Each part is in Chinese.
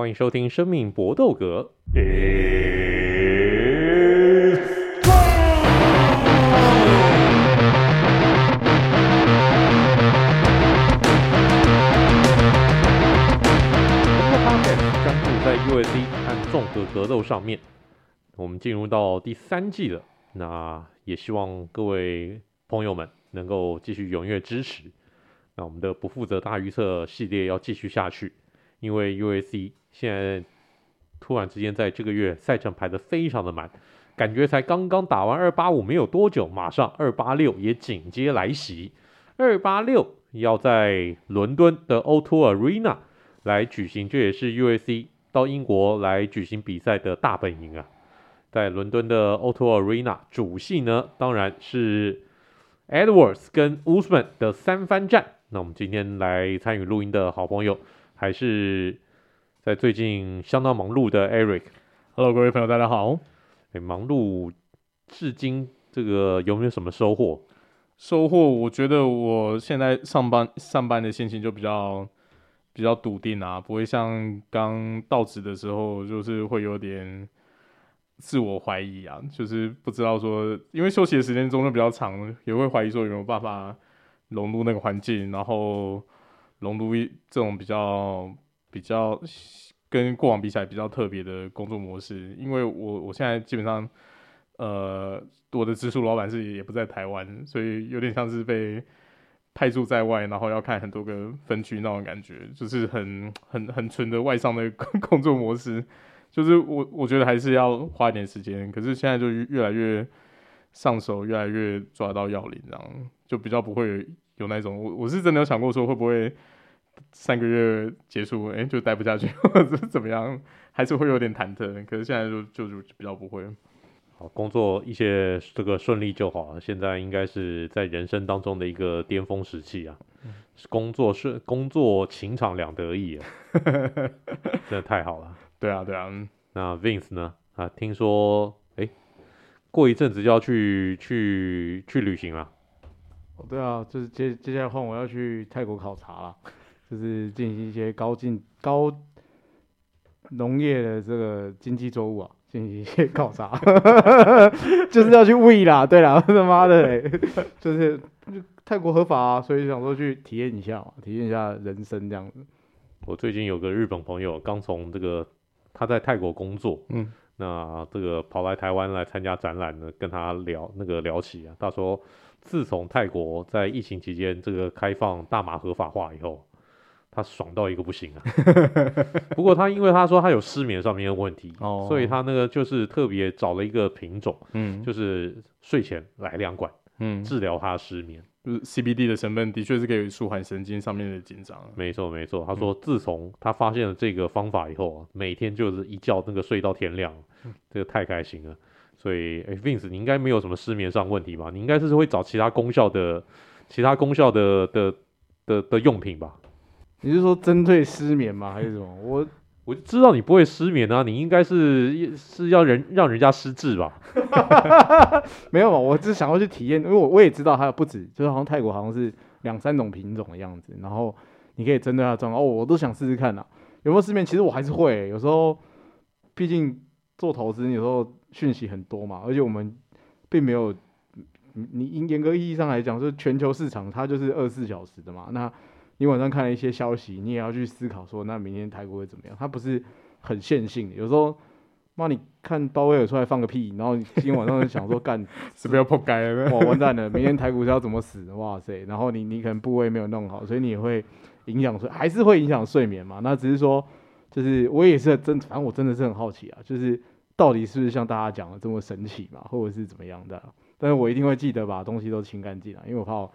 欢迎收听《生命搏斗格》。专注在 UFC 和综合格斗上面。我们进入到第三季了，那也希望各位朋友们能够继续踊跃支持。那我们的不负责大预测系列要继续下去，因为 UFC 现在突然之间在这个月赛程排得非常的满，感觉才刚刚打完二八五没有多久，马上二八六也紧接来袭。二八六要在伦敦的 O2 Arena 来举行，这也是 UFC 到英国来举行比赛的大本营啊。在伦敦的 O2 Arena 主戏呢，当然是 Edwards 跟 Usman 的三番战。那我们今天来参与录音的好朋友，还是在最近相当忙碌的 Eric。Hello，各位朋友，大家好。哎，忙碌至今，这个有没有什么收获？收获，我觉得我现在上班上班的心情就比较比较笃定啊，不会像刚到职的时候，就是会有点。自我怀疑啊，就是不知道说，因为休息的时间中就比较长，也会怀疑说有没有办法融入那个环境，然后龙都这种比较比较跟过往比起来比较特别的工作模式。因为我我现在基本上，呃，我的直属老板是也不在台湾，所以有点像是被派驻在外，然后要看很多个分区那种感觉，就是很很很纯的外商的 工作模式。就是我，我觉得还是要花一点时间，可是现在就越来越上手，越来越抓到要领，这样就比较不会有那种我我是真的有想过说会不会三个月结束，哎、欸，就待不下去 或者怎么样，还是会有点忐忑。可是现在就就就比较不会。好，工作一些这个顺利就好了。现在应该是在人生当中的一个巅峰时期啊，嗯、工作顺，工作情场两得意啊，真的太好了。对啊，对啊，那 Vince 呢？啊，听说，哎，过一阵子就要去去去旅行了。哦，对啊，就是接接下来换我要去泰国考察了，就是进行一些高进高农业的这个经济作物啊，进行一些考察，就是要去喂啦。对啦，他妈的，就是泰国合法啊，所以想说去体验一下嘛，体验一下人生这样子。我最近有个日本朋友刚从这个。他在泰国工作，嗯，那这个跑来台湾来参加展览呢，跟他聊那个聊起啊，他说，自从泰国在疫情期间这个开放大麻合法化以后，他爽到一个不行啊。不过他因为他说他有失眠上面的问题，哦，所以他那个就是特别找了一个品种，嗯，就是睡前来两管，嗯，治疗他失眠。就是 CBD 的成分的确是可以舒缓神经上面的紧张。没错没错，他说自从他发现了这个方法以后啊，每天就是一觉那个睡到天亮，这个太开心了。所以，哎，Vince，你应该没有什么失眠上问题吧？你应该是会找其他功效的、其他功效的的的的用品吧？你是说针对失眠吗？还是什么？我。我就知道你不会失眠啊，你应该是是要人让人家失智吧？没有，我只是想要去体验，因为我我也知道它不止，就是好像泰国好像是两三种品种的样子，然后你可以针对它装哦，我都想试试看呐，有没有失眠？其实我还是会，有时候毕竟做投资，有时候讯息很多嘛，而且我们并没有，你严格意义上来讲，就是全球市场它就是二十四小时的嘛，那。你晚上看了一些消息，你也要去思考说，那明天台股会怎么样？它不是很线性的。有时候，妈，你看鲍威尔出来放个屁，然后你今天晚上就想说，干是不是要破街了？哇，完蛋了！明天台股是要怎么死？哇塞！然后你你可能部位没有弄好，所以你也会影响睡，还是会影响睡眠嘛？那只是说，就是我也是真，反正我真的是很好奇啊，就是到底是不是像大家讲的这么神奇嘛，或者是怎么样的？但是我一定会记得把东西都清干净啊，因为我怕我。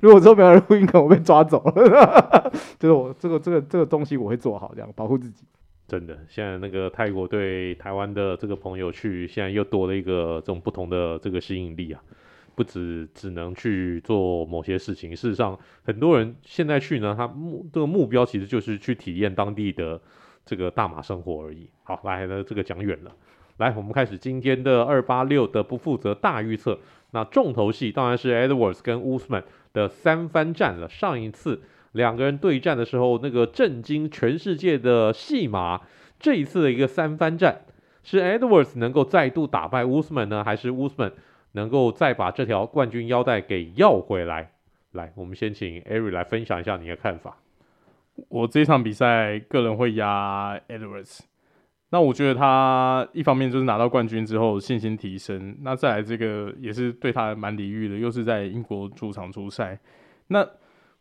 如果说没有录音，可能我被抓走了。就是我这个这个这个东西，我会做好，这样保护自己。真的，现在那个泰国对台湾的这个朋友去，现在又多了一个这种不同的这个吸引力啊！不只只能去做某些事情，事实上，很多人现在去呢，他目这个目标其实就是去体验当地的这个大马生活而已。好，来呢，这个讲远了，来，我们开始今天的二八六的不负责大预测。那重头戏当然是 Edwards 跟 Usman 的三番战了。上一次两个人对战的时候，那个震惊全世界的戏码，这一次的一个三番战，是 Edwards 能够再度打败 Usman 呢，还是 Usman 能够再把这条冠军腰带给要回来？来，我们先请 Ari 来分享一下你的看法。我这场比赛个人会压 Edwards。那我觉得他一方面就是拿到冠军之后信心提升，那再来这个也是对他蛮礼遇的，又是在英国主场出赛。那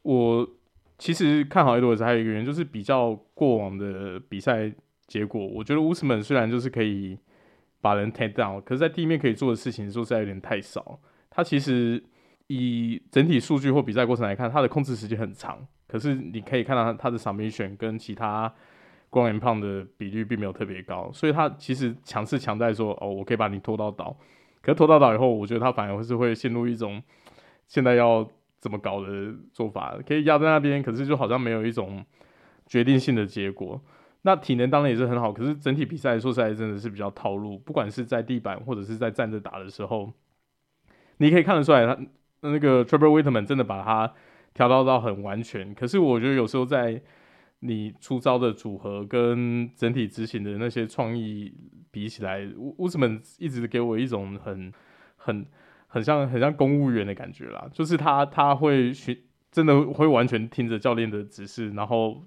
我其实看好 Edwards 还有一个原因，就是比较过往的比赛结果，我觉得乌斯曼虽然就是可以把人 take down，可是在地面可以做的事情说实在有点太少。他其实以整体数据或比赛过程来看，他的控制时间很长，可是你可以看到他的 submission 跟其他。光远胖的比率并没有特别高，所以他其实强势强在说哦，我可以把你拖到倒。可是拖到倒以后，我觉得他反而会是会陷入一种现在要怎么搞的做法，可以压在那边，可是就好像没有一种决定性的结果。那体能当然也是很好，可是整体比赛说实在真的是比较套路，不管是在地板或者是在站着打的时候，你可以看得出来他那个 Trevor Whitman 真的把他调到到很完全。可是我觉得有时候在你出招的组合跟整体执行的那些创意比起来，乌乌斯曼一直给我一种很很很像很像公务员的感觉啦，就是他他会学，真的会完全听着教练的指示，然后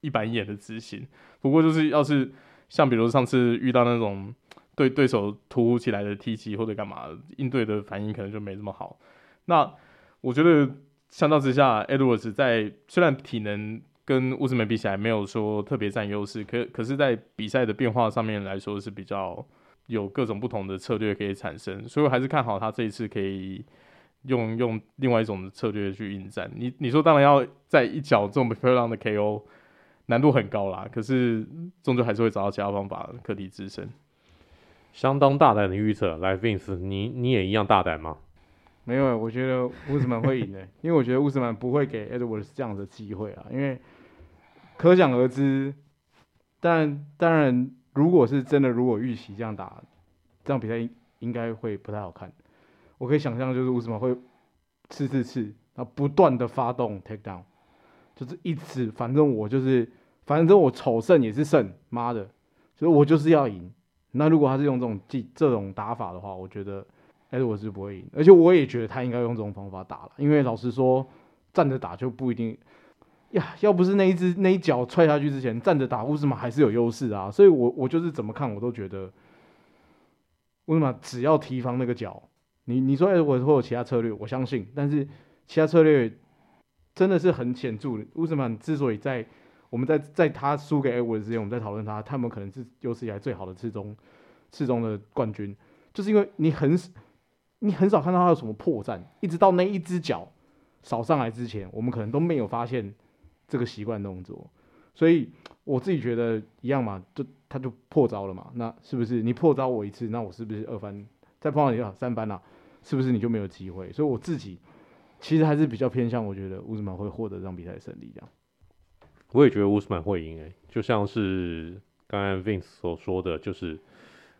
一板一眼的执行。不过就是要是像比如上次遇到那种对对手突兀起来的踢击或者干嘛，应对的反应可能就没这么好。那我觉得相较之下，Edwards 在虽然体能。跟乌兹曼比起来，没有说特别占优势，可可是，在比赛的变化上面来说，是比较有各种不同的策略可以产生，所以我还是看好他这一次可以用用另外一种策略去应战。你你说，当然要在一脚这么漂亮的 KO，难度很高啦，可是终究还是会找到其他方法克敌制胜。相当大胆的预测，来 Vince，你你也一样大胆吗？没有，我觉得乌兹曼会赢的，因为我觉得乌兹曼不会给 Edwards 这样的机会啊，因为。可想而知，但当然，如果是真的，如果预期这样打，这样比赛应应该会不太好看。我可以想象，就是乌斯曼会刺刺刺，然后不断的发动 take down，就是一直，反正我就是，反正我丑胜也是胜，妈的，所以我就是要赢。那如果他是用这种技这种打法的话，我觉得，哎，我是不会赢。而且我也觉得他应该用这种方法打了，因为老实说，站着打就不一定。呀，要不是那一只那一脚踹下去之前站着打乌斯曼还是有优势啊，所以我我就是怎么看我都觉得乌斯曼只要提防那个脚，你你说哎我会有其他策略，我相信，但是其他策略真的是很显著的。乌斯曼之所以在我们在在他输给艾维之前，我们在讨论他，他们可能是有史以来最好的次中次中的冠军，就是因为你很你很少看到他有什么破绽，一直到那一只脚扫上来之前，我们可能都没有发现。这个习惯动作，所以我自己觉得一样嘛，就他就破招了嘛。那是不是你破招我一次，那我是不是二番再碰到你三番啊？是不是你就没有机会？所以我自己其实还是比较偏向，我觉得乌斯曼会获得这场比赛的胜利。这样，我也觉得乌斯曼会赢诶、就像是刚刚 Vince 所说的，就是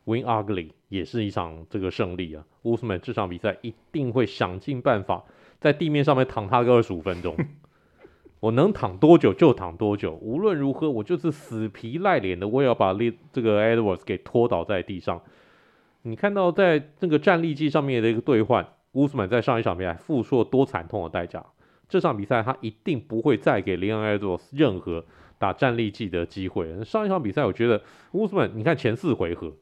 Win ugly 也是一场这个胜利啊。乌斯曼这场比赛一定会想尽办法在地面上面躺他个二十五分钟。我能躺多久就躺多久，无论如何，我就是死皮赖脸的，我也要把这个 Edwards 给拖倒在地上。你看到在那个战力技上面的一个兑换，乌斯曼在上一场比赛付出了多惨痛的代价。这场比赛他一定不会再给 Leon Edwards 任何打战力技的机会。上一场比赛，我觉得乌斯曼，你看前四回合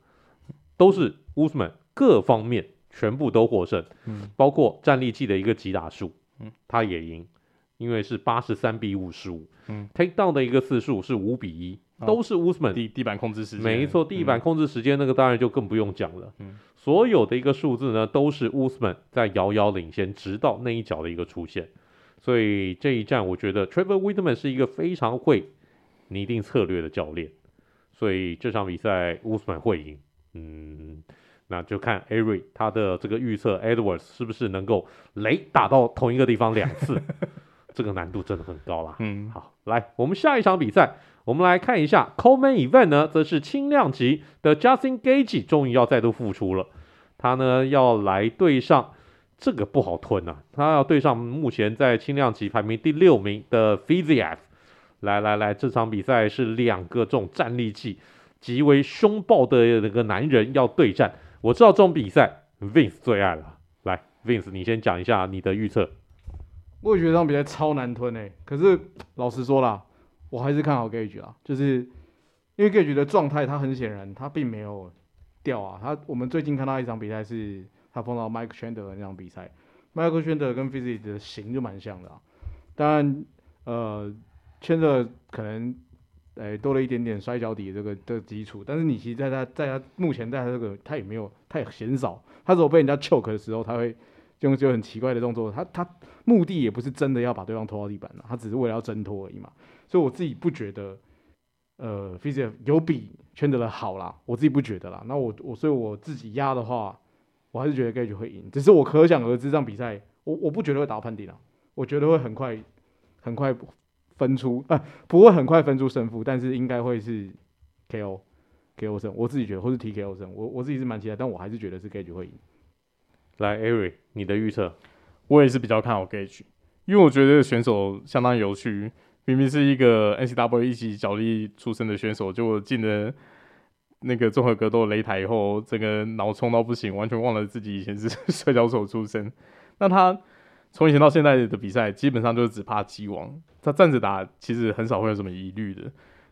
都是乌斯曼各方面全部都获胜，嗯，包括战力技的一个击打数，嗯，他也赢。因为是八十三比五十五，嗯，take down 的一个次数是五比一，哦，都是乌斯曼地地板控制时间，没错，地板控制时间那个当然就更不用讲了，嗯，所有的一个数字呢都是 Usman 在遥遥领先，直到那一脚的一个出现，所以这一战我觉得 Trevor Wittman 是一个非常会拟定策略的教练，所以这场比赛 Usman 会赢，嗯，那就看 Ari 他的这个预测 Edwards 是不是能够雷打到同一个地方两次。这个难度真的很高啦。嗯，好，来，我们下一场比赛，我们来看一下 Co-Main Event 呢，则是轻量级的 Justin Gaethje 终于要再度复出了。他呢要来对上这个不好吞啊，他要对上目前在轻量级排名第六名的 Fiziev。来来来，这场比赛是两个这种战力技极为凶暴的那个男人要对战。我知道这种比赛 Vince 最爱了。来，Vince，你先讲一下你的预测。我也觉得这场比赛超难吞诶，可是老实说啦，我还是看好 Gage 啊，就是因为 Gage 的状态，他很显然他并没有掉啊。他我们最近看到一场比赛是他碰到 Mike Chandler 的那场比赛，Mike Chandler 跟 Fiziev 的型就蛮像的啊。当然，呃。，Chandler 可能，诶、多了一点点摔跤底这个的基础，但是你其实在他在他目前在他这个他也没有太嫌少，他如果被人家 choke 的时候，他会用就很奇怪的动作，他他目的也不是真的要把对方拖到地板了，他只是为了要挣脱而已嘛，所以我自己不觉得，呃，Fiziev 有比圈着的好啦，我自己不觉得啦，那我我所以我自己压的话，我还是觉得 Gage 会赢，只是我可想而知这场比赛，我我不觉得会打到判定啊，我觉得会很快很快。分出啊，不会很快分出胜负，但是应该会是 KO KO 胜，我自己觉得，或是 TKO 胜，我我自己是蛮期待，但我还是觉得是 Gage 会赢。来，Ari，你的预测？我也是比较看好 Gage，因为我觉得选手相当有趣，明明是一个 NCW 一级角力出身的选手，结果进了那个综合格斗擂台以后，整个脑冲到不行，完全忘了自己以前是 摔跤手出身。那他。从以前到现在的比赛，基本上就是只怕击王。他站着打，其实很少会有什么疑虑的。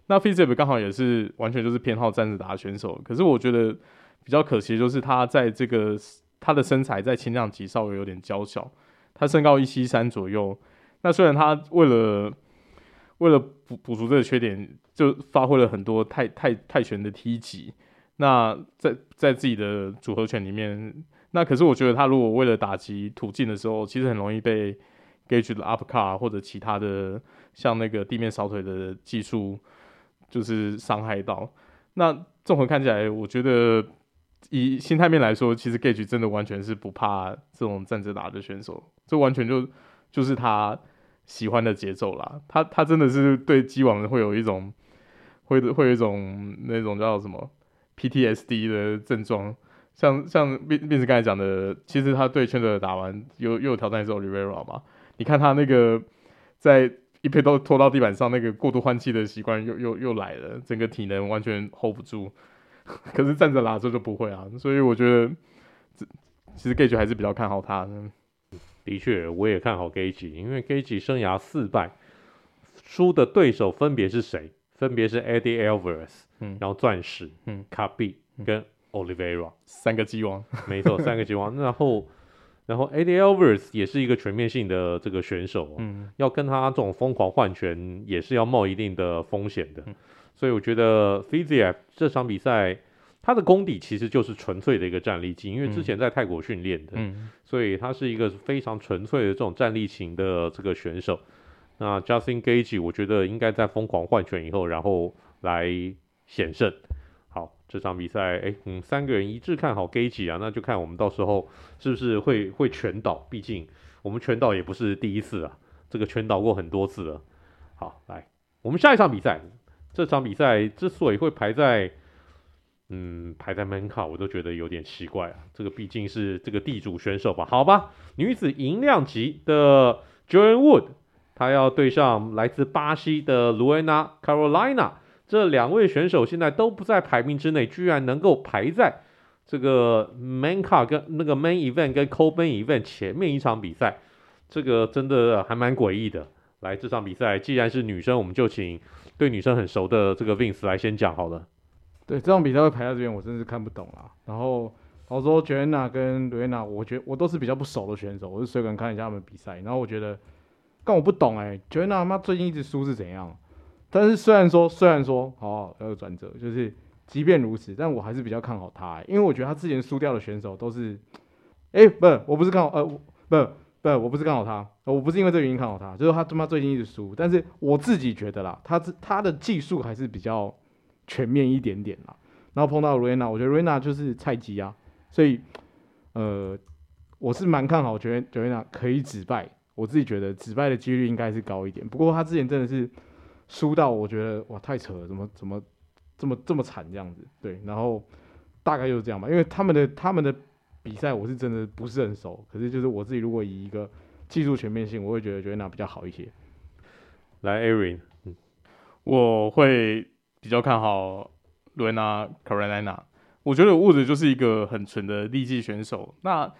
那 Fiziev 刚好也是完全就是偏好站着打的选手。可是我觉得比较可惜的就是他在这个他的身材在轻量级稍微有点娇小，他身高一七三左右。那虽然他为了为了补补足这个缺点，就发挥了很多泰泰泰拳的踢击。那在在自己的组合拳里面。那可是我觉得他如果为了打击土劲的时候，其实很容易被 Gage 的 uppercut 或者其他的像那个地面扫腿的技术，就是伤害到。那综合看起来，我觉得以心态面来说，其实 Gage 真的完全是不怕这种站着打的选手，这完全就就是他喜欢的节奏啦。他他真的是对击网会有一种会会有一种那种叫什么 PTSD 的症状。像像面面子刚才讲的，其实他对圈的打完又又有挑战一种 Rivera 嘛，你看他那个在一被都拖到地板上，那个过度换气的习惯又又又来了，整个体能完全 hold 不住。可是站着拉这就不会啊，所以我觉得这其实 Gage 还是比较看好他。的的确，我也看好 Gage，因为 Gage 生涯四败，输的对手分别是谁？分别是 Eddie Alvarez，嗯，然后钻石，嗯，Khabib 跟。Oliveira 三个鸡王，没错，三个鸡王。然后，然后 Eddie Alvarez 也是一个全面性的这个选手，嗯，要跟他这种疯狂换拳也是要冒一定的风险的。嗯、所以我觉得 Fiziev 这场比赛他的功底其实就是纯粹的一个战力技，因为之前在泰国训练的，嗯，所以他是一个非常纯粹的这种战力型的这个选手。那 Justin Gaethje 我觉得应该在疯狂换拳以后，然后来险胜。好这场比赛，哎，嗯，三个人一致看好 Gage 啊，那就看我们到时候是不是会会全倒。毕竟我们全倒也不是第一次啊，这个全倒过很多次了。好，来，我们下一场比赛，这场比赛之所以会排在，嗯，排在 Main Card，我都觉得有点奇怪啊。这个毕竟是这个地主选手吧？好吧，女子银量级的 Joan Wood，她要对上来自巴西的 Luana Carolina。这两位选手现在都不在排名之内，居然能够排在这个 Main Car 跟那个 main event 跟 co-main event 前面一场比赛，这个真的还蛮诡异的。来，这场比赛既然是女生，我们就请对女生很熟的这个 Vince 来先讲好了。对，这场比赛会排在这边，我真是看不懂啊。然后，我说 Joanna 跟 Luana，我觉我都是比较不熟的选手，我是随便看一下他们比赛。然后我觉得，但我不懂哎，Joanna 妈最近一直输是怎样？但是虽然说，虽然说，好要有转折，就是即便如此，但我还是比较看好他，因为我觉得他之前输掉的选手都是，哎，欸，不，我不是看好，呃，不，不，我不是看好他，我不是因为这个原因看好他，就是他他妈最近一直输，但是我自己觉得啦，他他的技术还是比较全面一点点啦。然后碰到瑞娜，我觉得瑞娜就是菜鸡啊，所以，呃，我是蛮看好，觉得瑞娜可以止败，我自己觉得止败的几率应该是高一点。不过他之前真的是。输到我觉得哇太扯了，怎么怎么这么这么惨这样子？对，然后大概就是这样吧，因为他们的他们的比赛我是真的不是很熟，可是就是我自己如果以一个技术全面性，我会觉得 Joanna 比较好一些。来，Aaron，我会比较看好 Rowena Carolina。我觉得 Wood 就是一个很纯的力技选手。那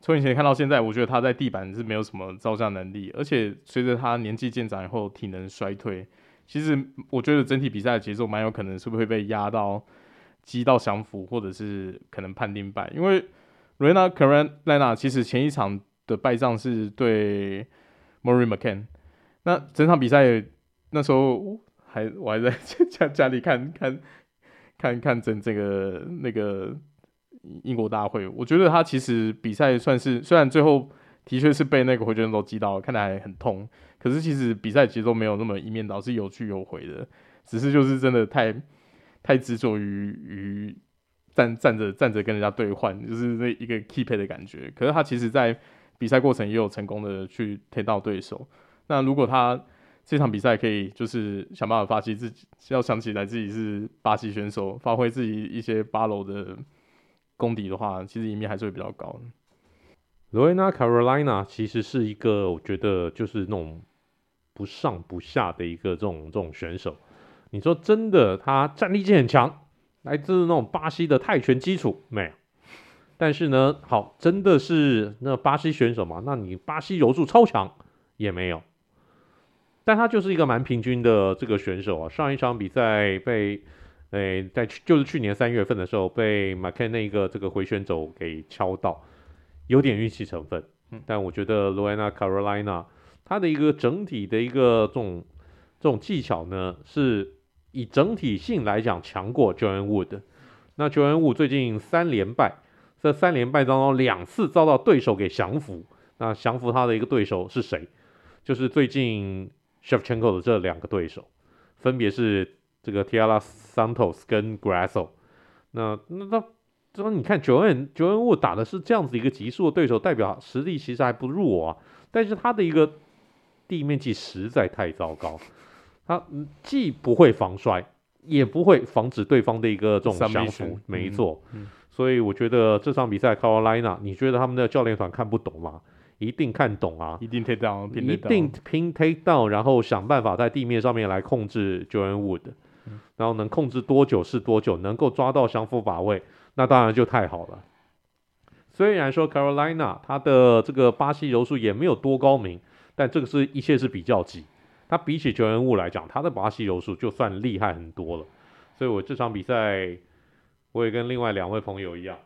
从以前看到现在，我觉得他在地板是没有什么招架能力，而且随着他年纪渐长以后，体能衰退，其实我觉得整体比赛的节奏蛮有可能是不是会被压到击到降服，或者是可能判定败。因为 Rowena Carolina 其实前一场的败仗是对 Maureen McCann，那整场比赛那时候还我还在 家家里看看看看整这个那个。英国大会，我觉得他其实比赛算是，虽然最后的确是被那个回旋手击倒，看来很痛，可是其实比赛节奏没有那么一面倒，是有去有回的，只是就是真的太太执着于于站站着站着跟人家对换，就是那一个 keep 的感觉。可是他其实在比赛过程也有成功的去推到对手。那如果他这场比赛可以就是想办法发起自己，要想起来自己是巴西选手，发挥自己一些八楼的。功底的话，其实赢面还是会比较高的。Rowena Carolina 其实是一个，我觉得就是那种不上不下的一个这种这种选手。你说真的，他战力性很强，来自那种巴西的泰拳基础没有？但是呢，好，真的是那巴西选手嘛？那你巴西柔术超强也没有。但他就是一个蛮平均的这个选手啊。上一场比赛被。诶，在去就是去年三月份的时候，被 McCann 那个这个回旋肘给敲到，有点运气成分。但我觉得 Rowena Carolina 他的一个整体的一个这种这种技巧呢，是以整体性来讲强过 Joanne Wood。那 Joanne Wood 最近三连败，这三连败当中两次遭到对手给降服。那降服他的一个对手是谁？就是最近 Shevchenko 的这两个对手，分别是。这个 Taila Santos 跟 Grasso，那那那，这你看 Joanne Joanne Wood 打的是这样子一个级数的对手，代表实力其实还不弱啊。但是他的一个地面技实在太糟糕，他既不会防摔，也不会防止对方的一个这种降服。没错，嗯，所以我觉得这场比赛 Carolina，你觉得他们的教练团看不懂吗？一定看懂啊！一定 take down，一定拼 take down，然后想办法在地面上面来控制 Joanne Wood。然后能控制多久是多久，能够抓到降服把位，那当然就太好了。虽然说 Carolina 他的这个巴西柔术也没有多高明，但这个是一切是比较级。他比起 Joanne Wood 来讲，他的巴西柔术就算厉害很多了。所以我这场比赛，我也跟另外两位朋友一样，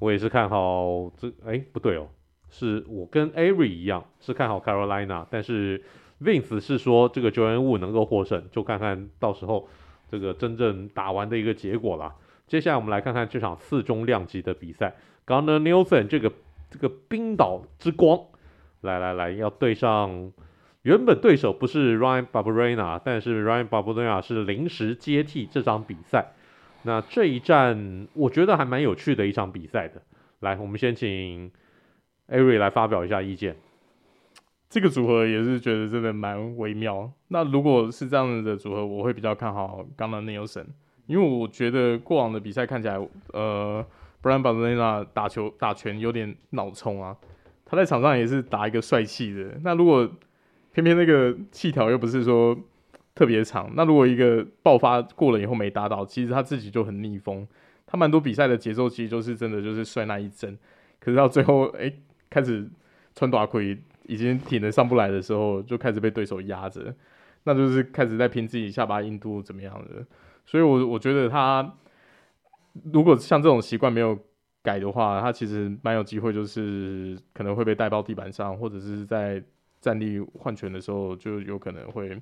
我也是看好这，哎，不对哦，是我跟 Ari 一样是看好 Carolina，但是。Vince 是说这个 Joanne Wood 能够获胜，就看看到时候这个真正打完的一个结果了。接下来我们来看看这场四中量级的比赛，Gunnar Nelson 这个这个冰岛之光，来来来要对上原本对手不是 Ryan Barberena，但是 Ryan Barberena 是临时接替这场比赛。那这一战我觉得还蛮有趣的一场比赛的。来，我们先请 Ari 来发表一下意见。这个组合也是觉得真的蛮微妙。那如果是这样子的组合，我会比较看好 Gunnar Nelson，因为我觉得过往的比赛看起来，呃，Bryan Barberena 打球打拳有点脑冲啊。他在场上也是打一个帅气的。那如果偏偏那个气条又不是说特别长，那如果一个爆发过了以后没打倒，其实他自己就很逆风。他蛮多比赛的节奏其实就是真的就是帅那一阵，可是到最后哎开始穿短裤。已经体能上不来的时候，就开始被对手压着，那就是开始在拼自己下巴硬度怎么样的。所以我，我觉得他如果像这种习惯没有改的话，他其实蛮有机会，就是可能会被带到地板上，或者是在站立换拳的时候，就有可能会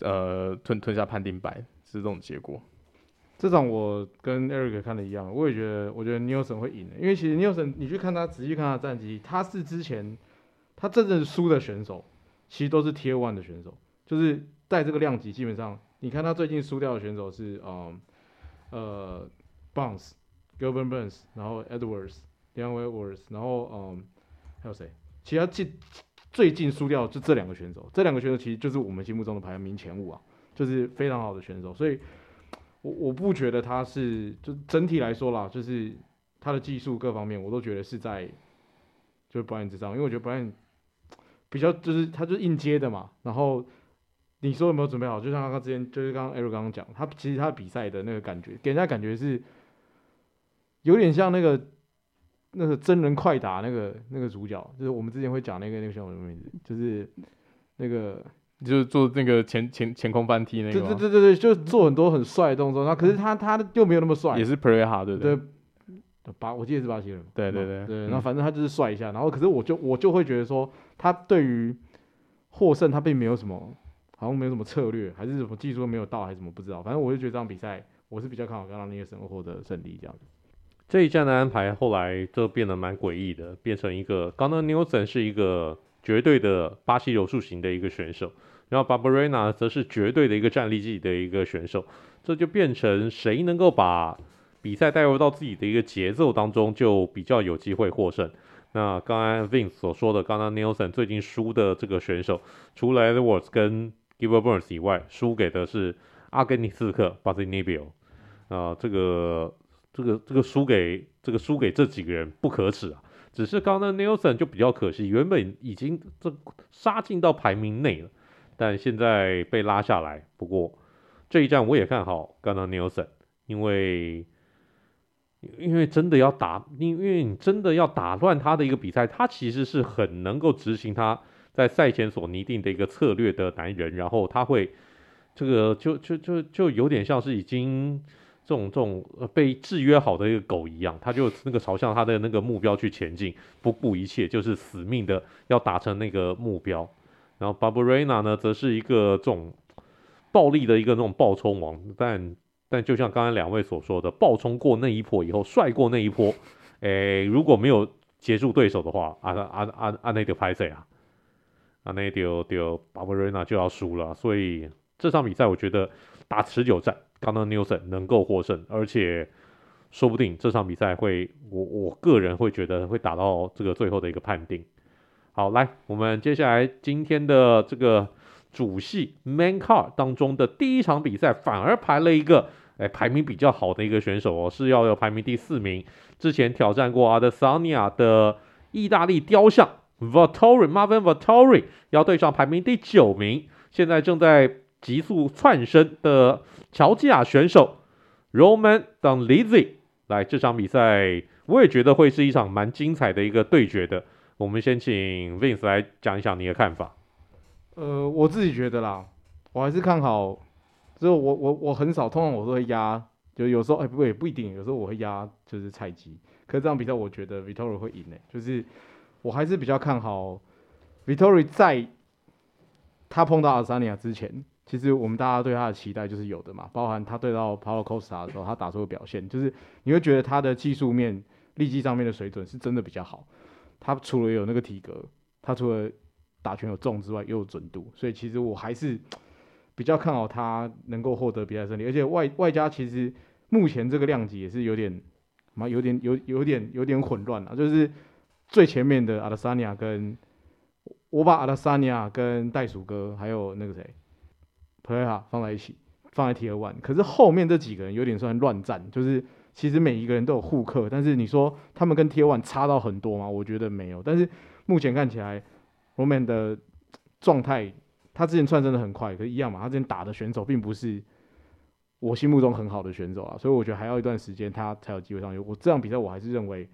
呃吞吞下判定败，是这种结果。这场我跟 Eric 看的一样，我也觉得，我觉得 Nelson 会赢的，因为其实 Nelson 你去看他仔细看他战绩，他是之前。他真正输的选手，其实都是 Tier One 的选手，就是在这个量级，基本上你看他最近输掉的选手是，嗯，呃，Bounce，Gilbert Burns，然后 Edwards，Leon Edwards，然后嗯，还有谁？其他近最近输掉就这两个选手，这两个选手其实就是我们心目中的排名前五啊，就是非常好的选手，所以我我不觉得他是，就整体来说啦，就是他的技术各方面，我都觉得是在就是 Bryant 之上，因为我觉得 Bryan 比较就是他就是硬接的嘛。然后你说有没有准备好？就像刚刚之前就是刚刚 Eric 刚刚讲，他其实他比赛的那个感觉，给人家感觉是有点像那个那个真人快打那个那个主角，就是我们之前会讲那个那个叫什么名字，就是那个。就是做那个前前前空翻踢那个，对对对对对，就做很多很帅的动作。那可是他他又没有那么帅，也是 Pereira 对对。巴我记得是巴西人，对对对对。那反正他就是帅一下，然后可是我就我就会觉得说，他对于获胜他并没有什么，好像没有什么策略，还是什么技术都没有到，还是什么不知道。反正我就觉得这场比赛我是比较看好刚刚那个神获得胜利这样。这一战的安排后来就变得蛮诡异的，变成一个刚刚 Nielsen 是一个绝对的巴西柔术型的一个选手。然后 Barberena 则是绝对的一个战力技的一个选手，这就变成谁能够把比赛带入到自己的一个节奏当中，就比较有机会获胜。那刚刚 Vince 所说的，刚刚 Nielsen 最近输的这个选手，除了 Edwards 跟 Giver Burns 以外，输给的是阿根廷刺客 Ponzinibbio 啊，这个这个这个输给这个输给这几个人不可耻啊！只是刚刚 Nielsen 就比较可惜，原本已经这杀进到排名内了。但现在被拉下来，不过这一战我也看好 Gunnar Nelson，因为因为真的要打，因为你真的要打乱他的一个比赛，他其实是很能够执行他在赛前所拟定的一个策略的男人，然后他会这个就就就就有点像是已经这种这种被制约好的一个狗一样，他就那个朝向他的那个目标去前进，不顾一切，就是死命的要达成那个目标。然后 Barberena 呢，则是一个这种暴力的一个那种暴冲王，但但就像刚才两位所说的，暴冲过那一波以后，帅过那一波，诶，如果没有结束对手的话，啊啊啊啊那就拍谁啊？啊那就就 Barberena 就要输了。所以这场比赛我觉得打持久战，Gunnar Nelson 能够获胜，而且说不定这场比赛会，我我个人会觉得会打到这个最后的一个判定。好，来，我们接下来今天的这个主戏 Main Car 当中的第一场比赛，反而排了一个，哎，排名比较好的一个选手哦，是要有排名第四名，之前挑战过 Adesanya 的意大利雕像 Vittori Marvin Vittori 要对上排名第九名，现在正在急速窜升的乔治亚选手 Roman Donlizi，。来，这场比赛我也觉得会是一场蛮精彩的一个对决的。我们先请 Vince 来讲一讲你的看法。呃，我自己觉得啦，我还是看好。就我我我很少，通常我都会压，就有时候哎不也不一定，有时候我会压就是菜鸡。可是这场比赛我觉得 Vittori 会赢诶，就是我还是比较看好 Vittori 在他碰到 Adesanya 之前，其实我们大家对他的期待就是有的嘛，包含他对到 Paulo Costa 的时候，他打出的表现，就是你会觉得他的技术面、力技上面的水准是真的比较好。他除了有那个体格，他除了打拳有重之外，又有准度，所以其实我还是比较看好他能够获得比赛胜利。而且外外加其实目前这个量级也是有点嘛，有点有有点有点混乱啊。就是最前面的阿拉萨尼亚跟我把阿拉萨尼亚跟袋鼠哥还有那个谁普雷哈放在一起，放在 Tier One，可是后面这几个人有点算乱战，就是。其实每一个人都有互克，但是你说他们跟 Tier One 差到很多吗？我觉得没有。但是目前看起来，Roman 的状态，他之前窜真的很快，可是一样嘛，他之前打的选手并不是我心目中很好的选手啊，所以我觉得还要一段时间他才有机会上去。我这场比赛我还是认为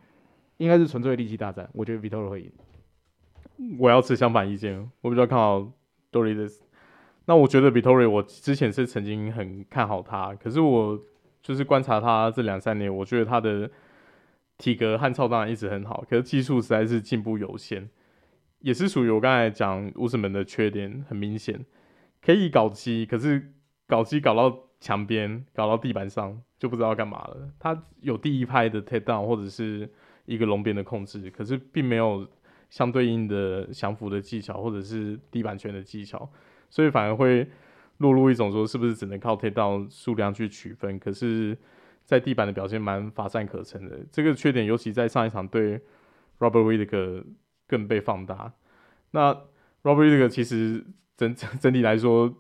应该是纯粹的力气大战，我觉得 Vitor 会赢。我要持相反意见，我比较看好 Dolidze。那我觉得 Vitor，我之前是曾经很看好他，可是我。就是观察他这两三年，我觉得他的体格和超当然一直很好，可是技术实在是进步有限，也是属于我刚才讲乌斯门的缺点，很明显，可以搞基，可是搞基搞到墙边，搞到地板上就不知道干嘛了。他有第一拍的 takedown 或者是一个龙边的控制，可是并没有相对应的降服的技巧或者是地板拳的技巧，所以反而会。落入一种说是不是只能靠 takedown 数量去取分，可是，在地板的表现蛮乏善可陈的。这个缺点尤其在上一场对 Robert Whittaker 更被放大。那 Robert Whittaker 其实整 整体来说，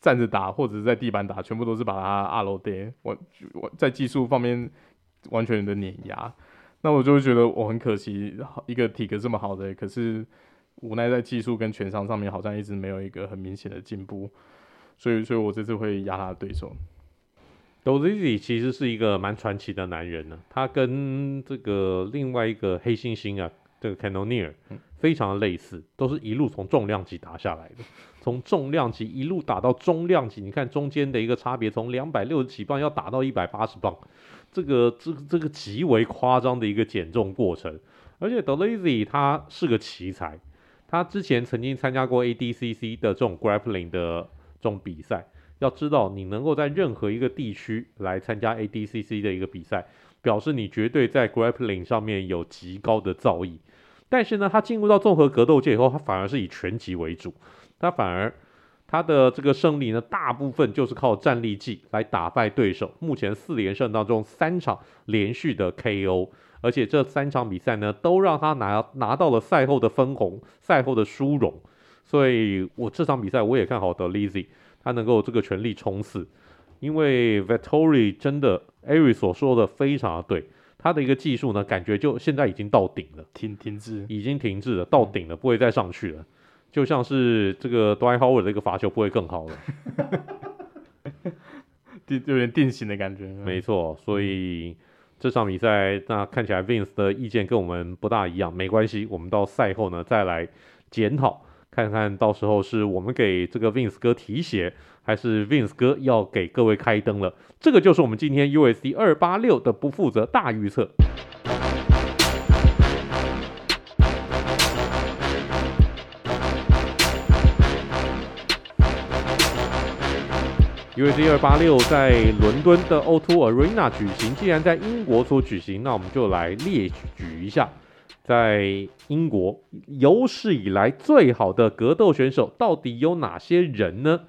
站着打或者是在地板打，全部都是把他压落地。我我在技术方面完全的碾压。那我就会觉得我很可惜，一个体格这么好的，可是无奈在技术跟全场上面好像一直没有一个很明显的进步，所以，所以我这次会压他的对手。Dolizzi 其实是一个蛮传奇的男人呢，他跟这个另外一个黑猩猩啊，这个 Cannonier 非常的类似，都是一路从重量级打下来的，从重量级一路打到中量级，你看中间的一个差别，从两百六十几磅要打到一百八十磅。这个这个这个极为夸张的一个减重过程，而且 Dolizzi 他是个奇才，他之前曾经参加过 ADCC 的这种 grappling 的这种比赛。要知道，你能够在任何一个地区来参加 ADCC 的一个比赛，表示你绝对在 grappling 上面有极高的造诣。但是呢，他进入到综合格斗界以后，他反而是以拳击为主，他反而。他的这个胜利呢，大部分就是靠战力技来打败对手。目前四连胜当中，三场连续的 KO，而且这三场比赛呢，都让他拿拿到了赛后的分红、赛后的殊荣。所以我这场比赛我也看好德 Lizzy，他能够这个全力冲刺。因为 Vettori 真的，Ari 所说的非常的对，他的一个技术呢，感觉就现在已经到顶了，停停滞，已经停滞了，到顶了，不会再上去了。就像是这个 Dwight Howard 的一个罚球不会更好了，定有点定型的感觉。没错，所以这场比赛那看起来 Vince 的意见跟我们不大一样，没关系，我们到赛后呢再来检讨，看看到时候是我们给这个 Vince 哥提鞋，还是 Vince 哥要给各位开灯了。这个就是我们今天 USC 二八六的不负责大预测。UFC 二八六在伦敦的 O2 Arena 举行，既然在英国所举行，那我们就来列举一下，在英国有史以来最好的格斗选手到底有哪些人呢？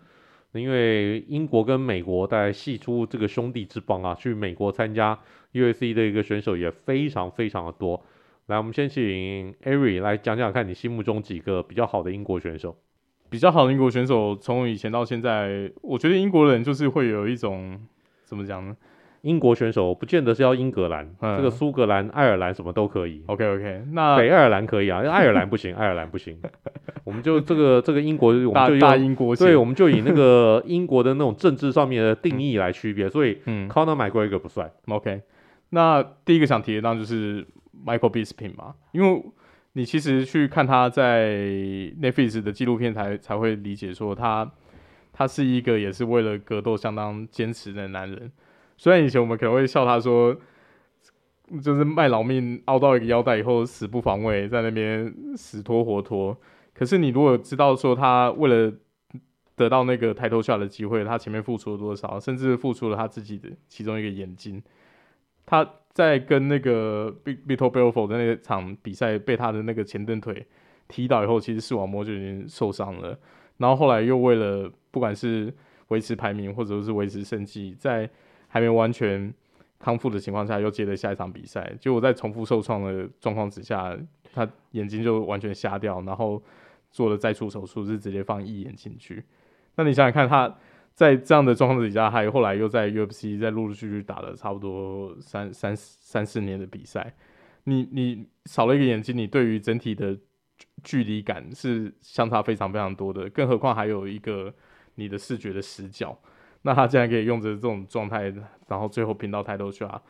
因为英国跟美国在系出这个兄弟之邦啊，去美国参加 UFC 的一个选手也非常非常的多。来，我们先请 Ari 来讲讲看你心目中几个比较好的英国选手。比较好的英国选手，从以前到现在，我觉得英国人就是会有一种怎么讲呢？英国选手不见得是要英格兰，嗯、这个苏格兰、爱尔兰什么都可以。OK OK，那北爱尔兰可以啊，爱尔兰不行，爱尔兰不行。我们就这个这个英国，我们就用大英国，对，我们就以那个英国的那种政治上面的定义来区别，所以嗯，Conor McGregor 不算。OK，那第一个想提的当然就是 Michael Bisping 嘛，因为。你其实去看他在 Netflix 的纪录片才才会理解说他他是一个也是为了格斗相当坚持的男人。虽然以前我们可能会笑他说，就是卖老命凹到一个腰带以后死不防卫，在那边死拖活拖。可是你如果知道说他为了得到那个 title shot 的机会，他前面付出了多少，甚至付出了他自己的其中一个眼睛，他。在跟那个 b i t o b e l f o r 的那场比赛被他的那个前蹬腿踢倒以后，其实视网膜就已经受伤了。然后后来又为了不管是维持排名或者是维持胜绩，在还没完全康复的情况下，又接了下一场比赛。结果在重复受创的状况之下，他眼睛就完全瞎掉，然后做了再出手术，是直接放义眼进去。那你想想看他。在这样的状况底下，还后来又在 UFC 在陆陆续续打了差不多三三三四年的比赛，你你少了一个眼睛，你对于整体的距离感是相差非常非常多的，更何况还有一个你的视觉的死角。那他竟然可以用着这种状态，然后最后拼到 title shot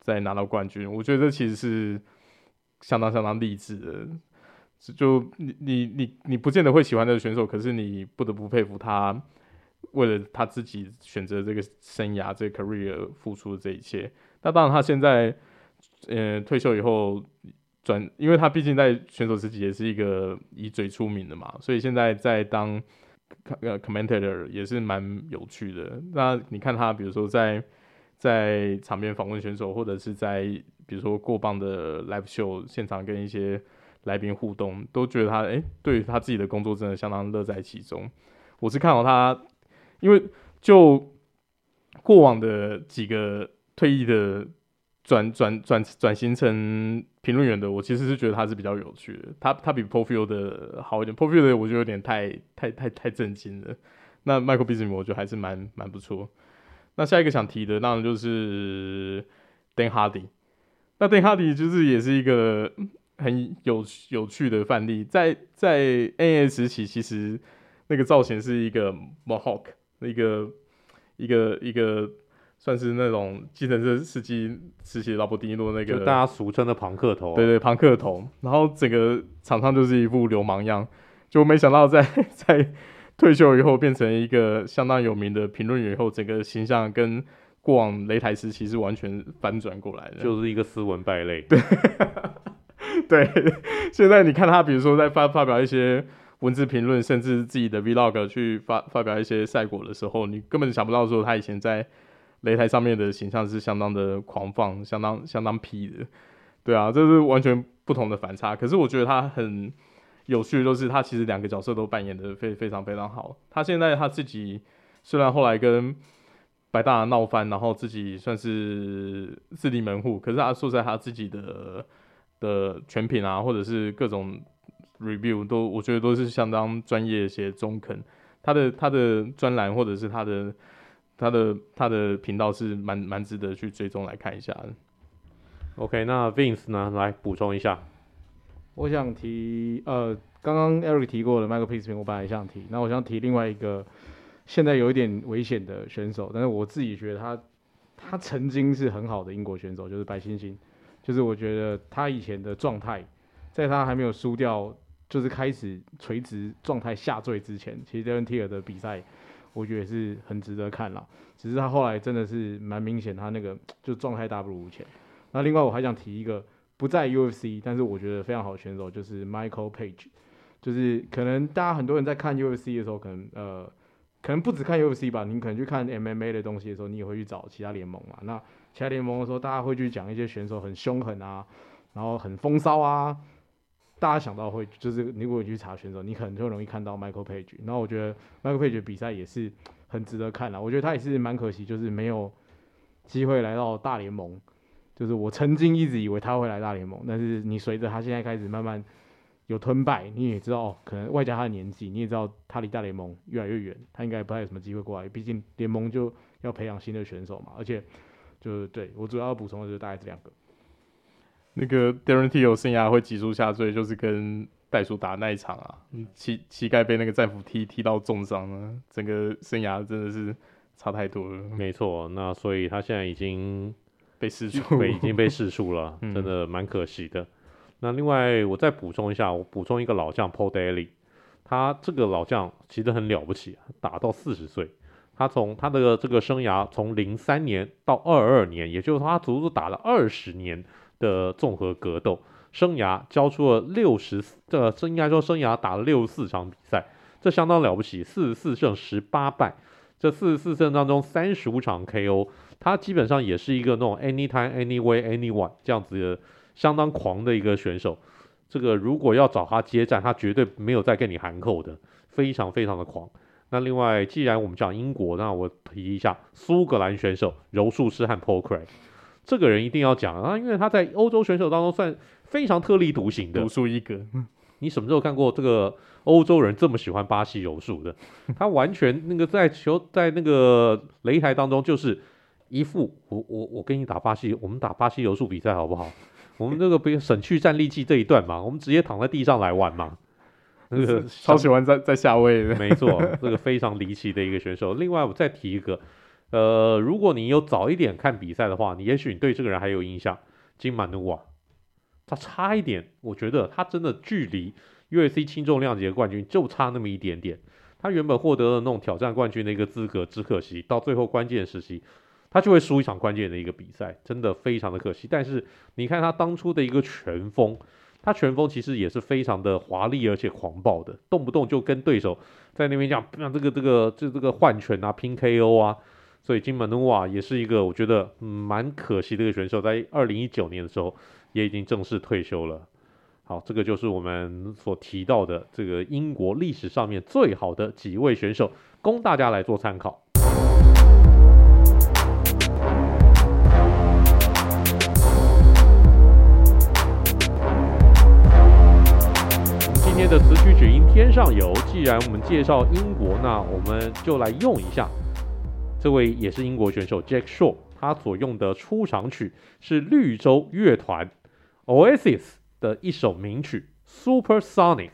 再拿到冠军，我觉得这其实是相当相当励志的。就你你你你不见得会喜欢这个选手，可是你不得不佩服他。为了他自己选择这个生涯、这个 career 付出的这一切，那当然他现在，呃，退休以后转，因为他毕竟在选手时期也是一个以嘴出名的嘛，所以现在在当呃 commentator 也是蛮有趣的。那你看他，比如说在在场边访问选手，或者是在比如说过磅的 live show 现场跟一些来宾互动，都觉得他哎，对于他自己的工作真的相当乐在其中。我是看到他。因为就过往的几个退役的转转转转型成评论员的，我其实是觉得他是比较有趣的。他他比 p o f i l 的好一点，Porfield 的我觉得有点太太太太震惊了。那 Michael Bisping 我觉得还是蛮蛮不错。那下一个想提的当然就是 Dan Hardy。那邓哈迪就是也是一个很有有趣的范例，在在 NA 时期，其实那个造型是一个 Mohawk，一个一个一个算是那种计程车司机时期劳勃迪尼洛那个，就大家俗称的庞克头、啊，对对，庞克头，然后整个场上就是一副流氓样，就没想到在 在退休以后变成一个相当有名的评论员以后，整个形象跟。过往擂台时期是完全翻转过来的，就是一个斯文败类。对，对。现在你看他，比如说在发发表一些文字评论，甚至自己的 Vlog 去发发表一些赛果的时候，你根本想不到说他以前在擂台上面的形象是相当的狂放，相当相当屁的。对啊，这是完全不同的反差。可是我觉得他很有趣的就是，他其实两个角色都扮演的非非常非常好。他现在他自己虽然后来跟白大闹翻，然后自己算是自立门户，可是他说在他自己的的全品啊，或者是各种 review 都，我觉得都是相当专业且中肯。他的他的专栏或者是他的他的他的频道是蛮蛮值得去追踪来看一下的。OK，那 Vince 呢，来补充一下。我想提呃，刚刚 Eric 提过的 Michael Bisping，我本来想提，那我想提另外一个。现在有一点危险的选手，但是我自己觉得他，他曾经是很好的英国选手，就是白猩猩，就是我觉得他以前的状态，在他还没有输掉，就是开始垂直状态下坠之前，其实 Darren Till 的比赛，我觉得也是很值得看了。只是他后来真的是蛮明显，他那个就状态大不如前。那另外我还想提一个不在 UFC，但是我觉得非常好的选手，就是 Michael Page，就是可能大家很多人在看 UFC 的时候，可能呃。可能不只看 UFC 吧，你可能去看 MMA 的东西的时候，你也会去找其他联盟嘛。那其他联盟的时候，大家会去讲一些选手很凶狠啊，然后很风骚啊。大家想到会就是，如果你去查选手，你可能就容易看到 Michael Page。然后我觉得 Michael Page 比赛也是很值得看啦。我觉得他也是蛮可惜，就是没有机会来到大联盟。就是我曾经一直以为他会来大联盟，但是你随着他现在开始慢慢。有吞败，你也知道，哦，可能外加他的年纪，你也知道他离大联盟越来越远，他应该不太有什么机会过来。毕竟联盟就要培养新的选手嘛，而且就是对我主要补充的就是大概这两个。那个 Darren Till 生涯会急速下坠，就是跟袋鼠打那一场啊，膝膝盖被那个战斧踢踢到重伤了，整个生涯真的是差太多了。没错，那所以他现在已经被释出，已经被释出了，真的蛮可惜的。那另外，我再补充一下，我补充一个老将 Paul Daley，他这个老将其实很了不起，打到四十岁，他从他的这个生涯从零三年到二二年，也就是说他足足打了二十年的综合格斗生涯，交出了六十四，这应该说生涯打了六十四场比赛，这相当了不起，四十四胜十八败，这四十四胜当中三十五场 KO，他基本上也是一个那种 anytime anyway anyone 这样子的。相当狂的一个选手，这个如果要找他接战，他绝对没有再跟你含扣的，非常非常的狂。那另外，既然我们讲英国，那我提一下苏格兰选手柔术师和 Paul Craig，这个人一定要讲啊，因为他在欧洲选手当中算非常特立独行的，独树一格。你什么时候看过这个欧洲人这么喜欢巴西柔术的？他完全那个在球在那个擂台当中就是一副我我我跟你打巴西，我们打巴西柔术比赛好不好？我们这个不用省去站立技这一段嘛，我们直接躺在地上来玩嘛。那个超喜欢在在下位的，没错，这个非常离奇的一个选手。另外，我再提一个，呃，如果你有早一点看比赛的话，你也许你对这个人还有印象，金满努瓦，他差一点，我觉得他真的距离 UFC 轻重量级的冠军就差那么一点点。他原本获得了那种挑战冠军的一个资格，只可惜到最后关键时期。他就会输一场关键的一个比赛，真的非常的可惜。但是你看他当初的一个拳风，他拳风其实也是非常的华丽而且狂暴的，动不动就跟对手在那边讲，让这个这个就这个换拳啊、拼 KO 啊。所以金门努瓦也是一个我觉得蛮可惜的一个选手，在二零一九年的时候也已经正式退休了。好，这个就是我们所提到的这个英国历史上面最好的几位选手，供大家来做参考。今天的词曲只应天上有。既然我们介绍英国，那我们就来用一下这位也是英国选手 Jack Shaw，他所用的出场曲是绿洲乐团 Oasis 的一首名曲《Supersonic》。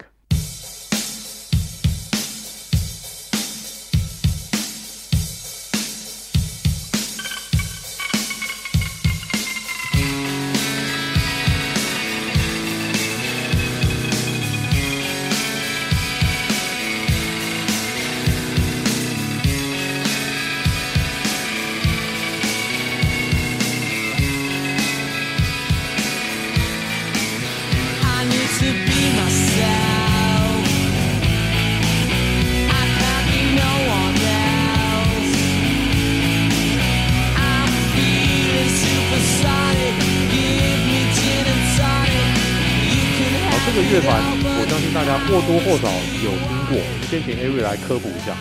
先请 A V 来科普一下。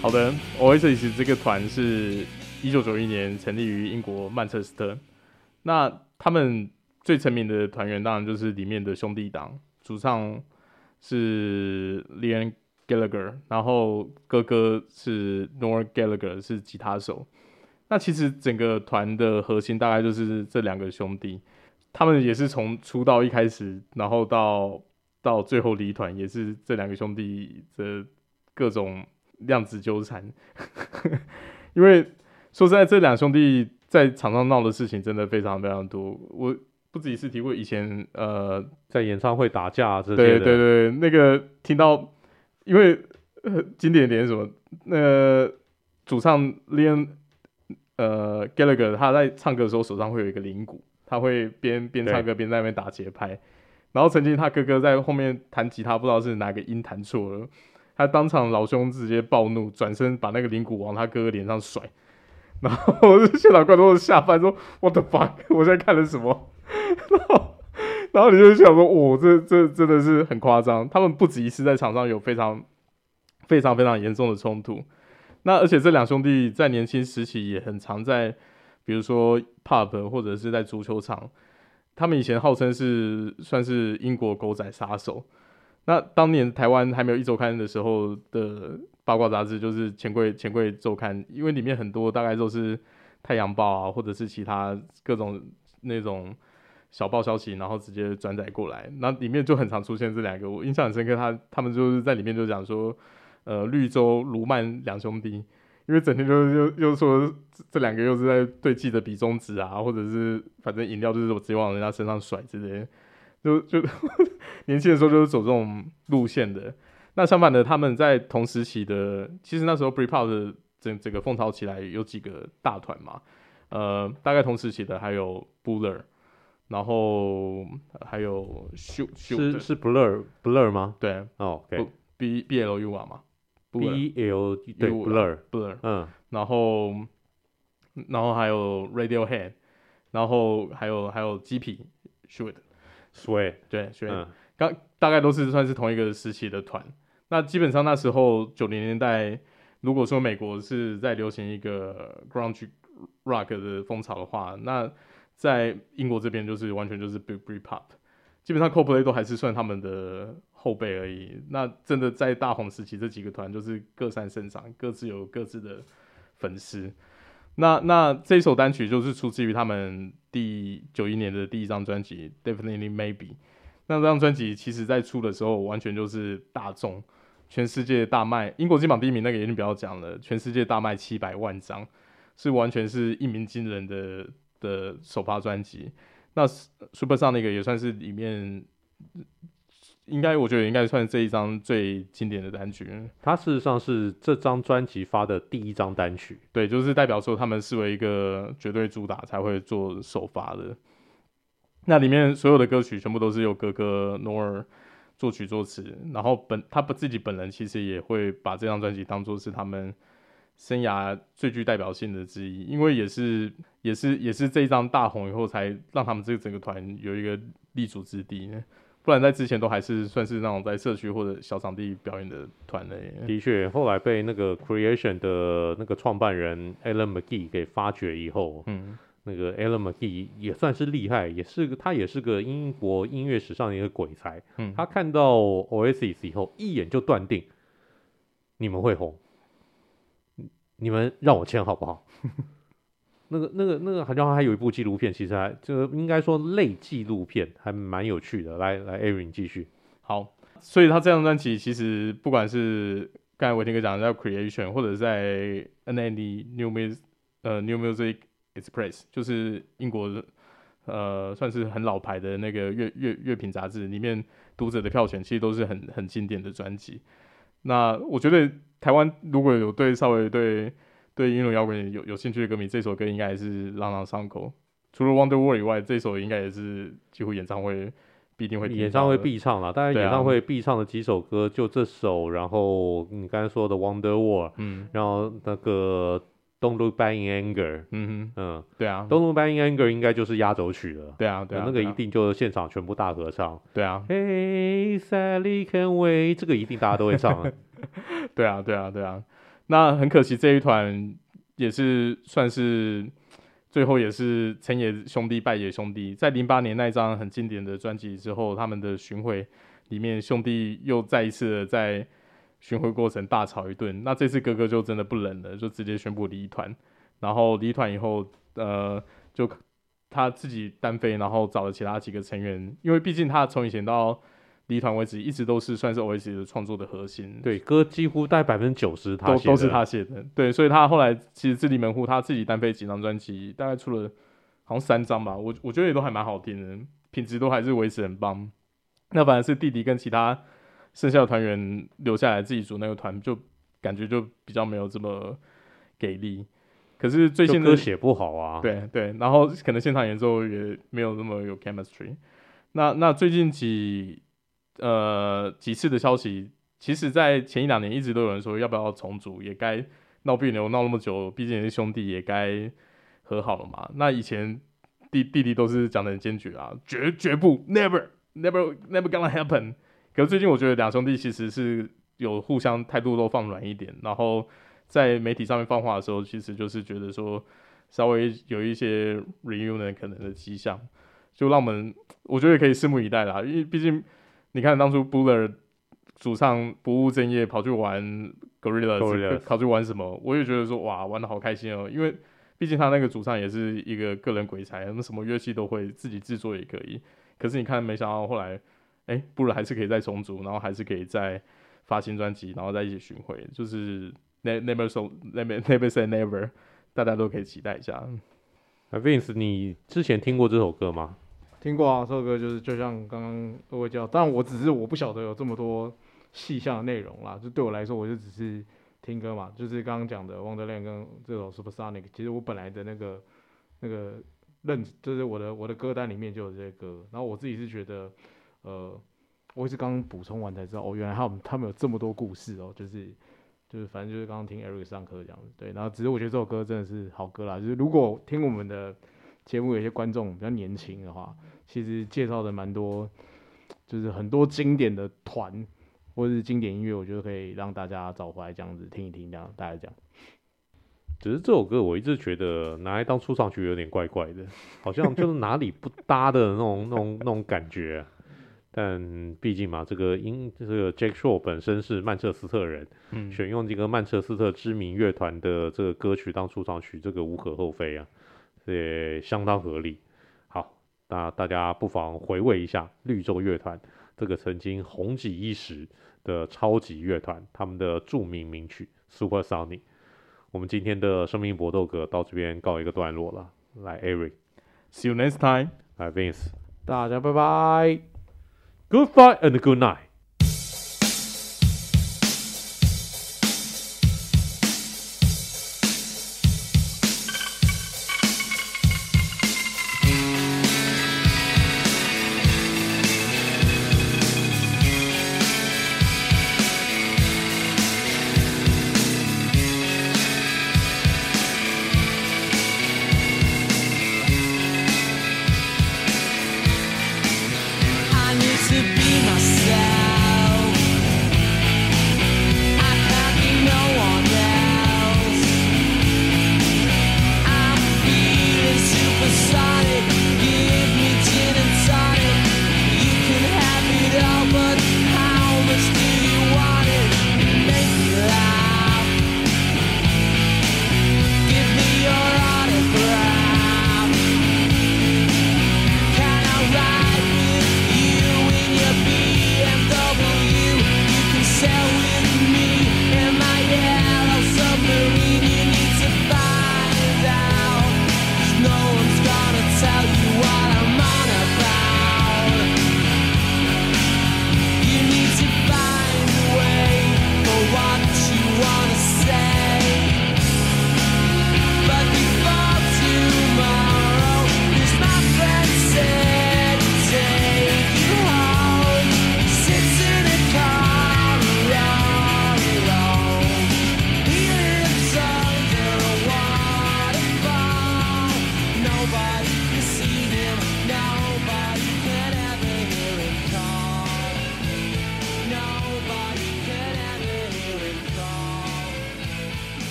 好的，Oasis 这个团是一九九一年成立于英国曼彻斯特。那他们最成名的团员当然就是里面的兄弟档，主唱是 Liam Gallagher，然后哥哥是 Noel Gallagher 是吉他手。那其实整个团的核心大概就是这两个兄弟。他们也是从出道一开始，然后到到最后离团，也是这两个兄弟的各种量子纠缠。因为说实在，这两兄弟在场上闹的事情真的非常非常多。我不止一次提过，以前呃在演唱会打架这些对对对，那个听到，因为、呃、经典点什么，那个主唱 Leon 呃 Gallagher 他在唱歌的时候手上会有一个铃鼓。他会边边唱歌边在那边打节拍，然后曾经他哥哥在后面弹吉他，不知道是哪个音弹错了，他当场老兄直接暴怒，转身把那个铃鼓往他哥哥脸上甩，然后现场观众下班说 What the fuck？我在看了什么？然 后然后你就想说，哦，这这真的是很夸张。他们不止一次在场上有非常非常非常严重的冲突，那而且这两兄弟在年轻时期也很常在。比如说 pub 或者是在足球场，他们以前号称是算是英国狗仔杀手。那当年台湾还没有一周刊的时候的八卦杂志就是钱柜钱柜周刊，因为里面很多大概都是太阳报啊，或者是其他各种那种小报消息，然后直接转载过来。那里面就很常出现这两个，我印象很深刻。他他们就是在里面就讲说，呃，绿洲卢曼两兄弟。因为整天就又又说这两个又是在对记者比中指啊，或者是反正饮料就是我直接往人家身上甩之类的，就就 年轻的时候就是走这种路线的。那相反的，他们在同时期的，其实那时候 Britpop 的整整个风潮起来有几个大团嘛，呃，大概同时期的还有 Buller，然后还有 Shoot Shoot 是是 Blur Blur 吗？对，哦，OK，B B L U R 嘛。B L 对 Blur Blur 嗯，然后然后还有 Radiohead，然后还有还有鸡皮 Suede Suede 对 Suede 刚大概都是算是同一个时期的团。那基本上那时候九零年代，如果说美国是在流行一个 Grunge Rock 的风潮的话，那在英国这边就是完全就是 Britpop。基本上 Coldplay 都还是算他们的后辈而已。那真的在大红时期，这几个团就是各擅胜场，各自有各自的粉丝。那那这首单曲就是出自于他们第九一年的第一张专辑《Definitely Maybe》。那这张专辑其实在出的时候，完全就是大众，全世界大卖。英国金榜第一名那个已经不要讲了，全世界大卖七百万张，是完全是一鸣惊人的的首发专辑。那 Supersonic 那个也算是里面，应该我觉得应该算是这一张最经典的单曲。它事实上是这张专辑发的第一张单曲，对，就是代表说他们视为一个绝对主打才会做首发的。那里面所有的歌曲全部都是由哥哥 Noel 作曲作词，然后本他不自己本人其实也会把这张专辑当做是他们。生涯最具代表性的之一，因为也是也是也是这一张大红以后，才让他们这个整个团有一个立足之地。不然在之前都还是算是那种在社区或者小场地表演的团类。的确，后来被那个 Creation 的那个创办人 Alan McGee 给发掘以后，嗯，那个 Alan McGee 也算是厉害，也是他也是个英国音乐史上的一个鬼才。嗯，他看到 Oasis 以后，一眼就断定你们会红。你们让我签好不好？那个那个那个好像还有一部纪录片，其实还就应该说类纪录片，还蛮有趣的。来来，Aaron 继续。好，所以他这张专辑其实不管是刚才伟霆哥讲的在 Creation，或者在 NME New Music 呃 New Music Express，就是英国呃算是很老牌的那个乐乐乐评杂志里面，读者的票选其实都是很很经典的专辑。那我觉得台湾如果有对稍微对对英伦摇滚有有兴趣的歌迷，这首歌应该也是朗朗上口。除了 Wonderwall 以外，这首应该也是几乎演唱会必定会演唱会必唱了。当然，演唱会必唱的几首歌就这首，然后你刚才说的 Wonderwall，嗯，然后那个 Don't Look Back in Anger，嗯哼，嗯，对啊，Don't Look Back in Anger 应该就是压轴曲了。对啊，对啊，那个一定就是现场全部大合唱。对啊，Hey Sally can wait，这个一定大家都会唱。对啊，对啊，对啊。那很可惜，这一团也是算是最后也是成也兄弟败也兄弟。在零八年那张很经典的专辑之后，他们的巡回里面兄弟又再一次的在巡回过程大吵一顿。那这次哥哥就真的不冷了，就直接宣布离团。然后离团以后，呃，就他自己单飞，然后找了其他几个成员，因为毕竟他从以前到离团为止，一直都是算是 Oasis 的创作的核心。对，歌几乎大概百分之九十他都都是他写的。对，所以他后来其实自立门户，他自己单飞几张专辑，大概出了好像三张吧。我我觉得也都还蛮好听的，品质都还是维持很棒。那反而是弟弟跟其他剩下的团员留下来自己组那个团，就感觉就比较没有这么给力。可是最近的歌写不好啊。对对，然后可能现场演奏也没有那么有 chemistry。那那最近几。呃，几次的消息，其实，在前一两年一直都有人说要不要重组，也该闹别扭闹那么久，毕竟也是兄弟，也该和好了嘛。那以前弟弟弟都是讲得很坚决啊，绝绝不，never，never，never gonna happen。可是最近我觉得两兄弟其实是有互相态度都放软一点，然后在媒体上面放话的时候，其实就是觉得说稍微有一些 reunion 可能的迹象，就让我们我觉得可以拭目以待啦，因为毕竟。你看当初 Buller 主唱不务正业跑去玩 Gorillaz，跑去玩什么？我也觉得说哇，玩的好开心哦。因为毕竟他那个主唱也是一个个人鬼才，什么什么乐器都会，自己制作也可以。可是你看，没想到后来，哎、欸，Buller 还是可以再重组，然后还是可以再发新专辑，然后再一起巡回，就是 Never So Never Never Say Never，大家都可以期待一下。那 Vince，你之前听过这首歌吗？听过啊，这首歌就是就像刚刚各位叫，但我只是我不晓得有这么多细项的内容啦。就对我来说，我就只是听歌嘛，就是刚刚讲的《Wonderland》跟这首《Supersonic》。其实我本来的那个那个认，就是我的我的歌单里面就有这些歌。然后我自己是觉得，呃，我也是刚刚补充完才知道，哦，原来他们他们有这么多故事哦，就是就是反正就是刚刚听 Eric 上课这样子。对，然后只是我觉得这首歌真的是好歌啦。就是如果听我们的节目，有些观众比较年轻的话。其实介绍的蛮多，就是很多经典的团或者是经典音乐，我觉得可以让大家找回来这样子听一听，这样大家讲。只是这首歌我一直觉得拿来当出场曲有点怪怪的，好像就是哪里不搭的那种、那种、那种感觉。但毕竟嘛，这个音这个 Jack Shore 本身是曼彻斯特人，嗯，选用这个曼彻斯特知名乐团的这个歌曲当出场曲，这个无可厚非啊，也相当合理。那大家不妨回味一下绿洲乐团这个曾经红极一时的超级乐团，他们的著名名曲《Super Sunny》。我们今天的生命搏斗格到这边告一个段落了。来，Eric，See you next time。来，Vince，大家拜拜，Goodbye and good night。